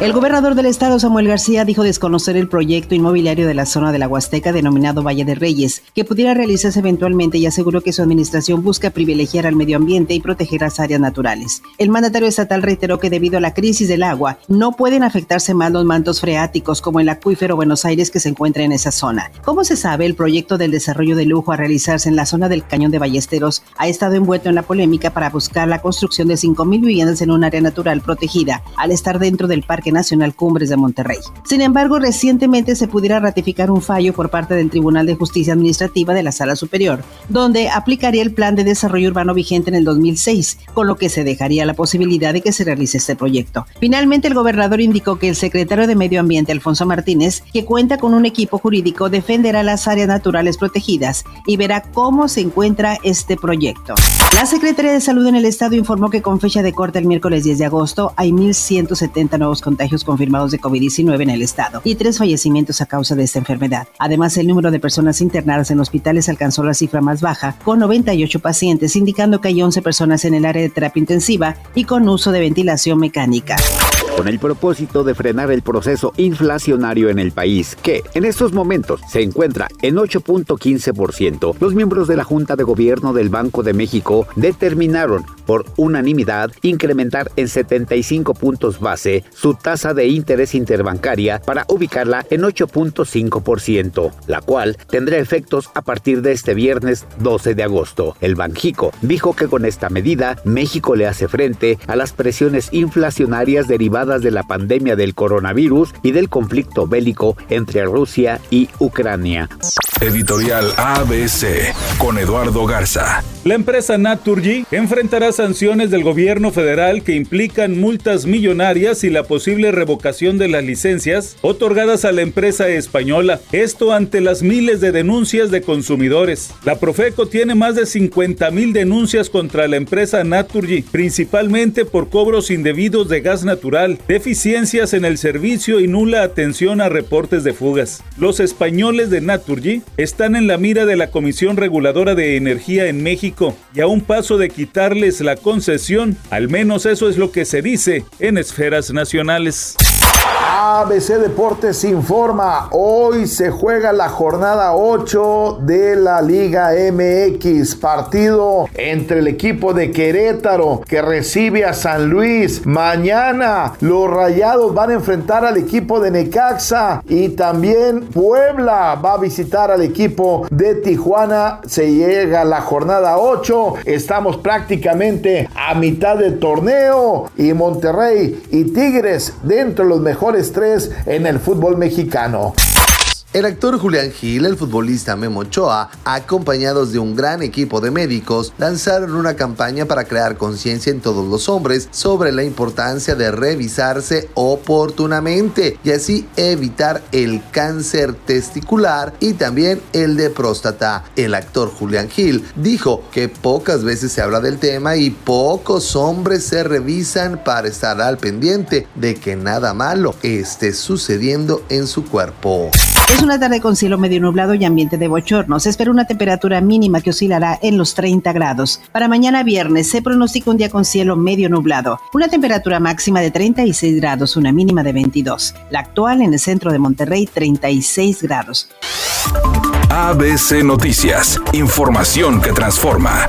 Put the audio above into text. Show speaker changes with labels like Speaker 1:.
Speaker 1: El gobernador del estado, Samuel García, dijo desconocer el proyecto inmobiliario de la zona de la Huasteca denominado Valle de Reyes, que pudiera realizarse eventualmente y aseguró que su administración busca privilegiar al medio ambiente y proteger las áreas naturales. El mandatario estatal reiteró que debido a la crisis del agua, no pueden afectarse más los mantos freáticos como el acuífero Buenos Aires que se encuentra en esa zona. Como se sabe, el proyecto del desarrollo de lujo a realizarse en la zona del Cañón de Ballesteros ha estado envuelto en la polémica para buscar la construcción de 5.000 viviendas en un área natural protegida, al estar dentro del Parque Nacional Cumbres de Monterrey. Sin embargo, recientemente se pudiera ratificar un fallo por parte del Tribunal de Justicia Administrativa de la Sala Superior, donde aplicaría el plan de desarrollo urbano vigente en el 2006, con lo que se dejaría la posibilidad de que se realice este proyecto. Finalmente, el gobernador indicó que el secretario de Medio Ambiente, Alfonso Martínez, que cuenta con un equipo jurídico, defenderá las áreas naturales protegidas y verá cómo se encuentra este proyecto. La Secretaría de Salud en el Estado informó que con fecha de corte el miércoles 10 de agosto hay 1.170 nuevos contagios confirmados de COVID-19 en el Estado y tres fallecimientos a causa de esta enfermedad. Además, el número de personas internadas en hospitales alcanzó la cifra más baja, con 98 pacientes, indicando que hay 11 personas en el área de terapia intensiva y con uso de ventilación mecánica
Speaker 2: con el propósito de frenar el proceso inflacionario en el país, que en estos momentos se encuentra en 8.15%. Los miembros de la Junta de Gobierno del Banco de México determinaron por unanimidad incrementar en 75 puntos base su tasa de interés interbancaria para ubicarla en 8.5%, la cual tendrá efectos a partir de este viernes 12 de agosto. El Banjico dijo que con esta medida México le hace frente a las presiones inflacionarias derivadas de la pandemia del coronavirus y del conflicto bélico entre Rusia y Ucrania.
Speaker 3: Editorial ABC con Eduardo Garza.
Speaker 4: La empresa Naturgy enfrentará sanciones del gobierno federal que implican multas millonarias y la posible revocación de las licencias otorgadas a la empresa española. Esto ante las miles de denuncias de consumidores. La Profeco tiene más de 50 mil denuncias contra la empresa Naturgy, principalmente por cobros indebidos de gas natural, deficiencias en el servicio y nula atención a reportes de fugas. Los españoles de Naturgy están en la mira de la Comisión Reguladora de Energía en México y a un paso de quitarles la concesión, al menos eso es lo que se dice en esferas nacionales.
Speaker 5: ABC Deportes informa, hoy se juega la jornada 8 de la Liga MX, partido entre el equipo de Querétaro que recibe a San Luis. Mañana los Rayados van a enfrentar al equipo de Necaxa y también Puebla va a visitar al equipo de Tijuana. Se llega la jornada 8, estamos prácticamente a mitad del torneo y Monterrey y Tigres dentro de los mejores tres en el fútbol mexicano.
Speaker 6: El actor Julián Gil, el futbolista Memo Ochoa, acompañados de un gran equipo de médicos, lanzaron una campaña para crear conciencia en todos los hombres sobre la importancia de revisarse oportunamente y así evitar el cáncer testicular y también el de próstata. El actor Julián Gil dijo que pocas veces se habla del tema y pocos hombres se revisan para estar al pendiente de que nada malo esté sucediendo en su cuerpo.
Speaker 1: Es una tarde con cielo medio nublado y ambiente de bochorno. Se espera una temperatura mínima que oscilará en los 30 grados. Para mañana viernes se pronostica un día con cielo medio nublado. Una temperatura máxima de 36 grados, una mínima de 22. La actual en el centro de Monterrey, 36 grados.
Speaker 3: ABC Noticias. Información que transforma.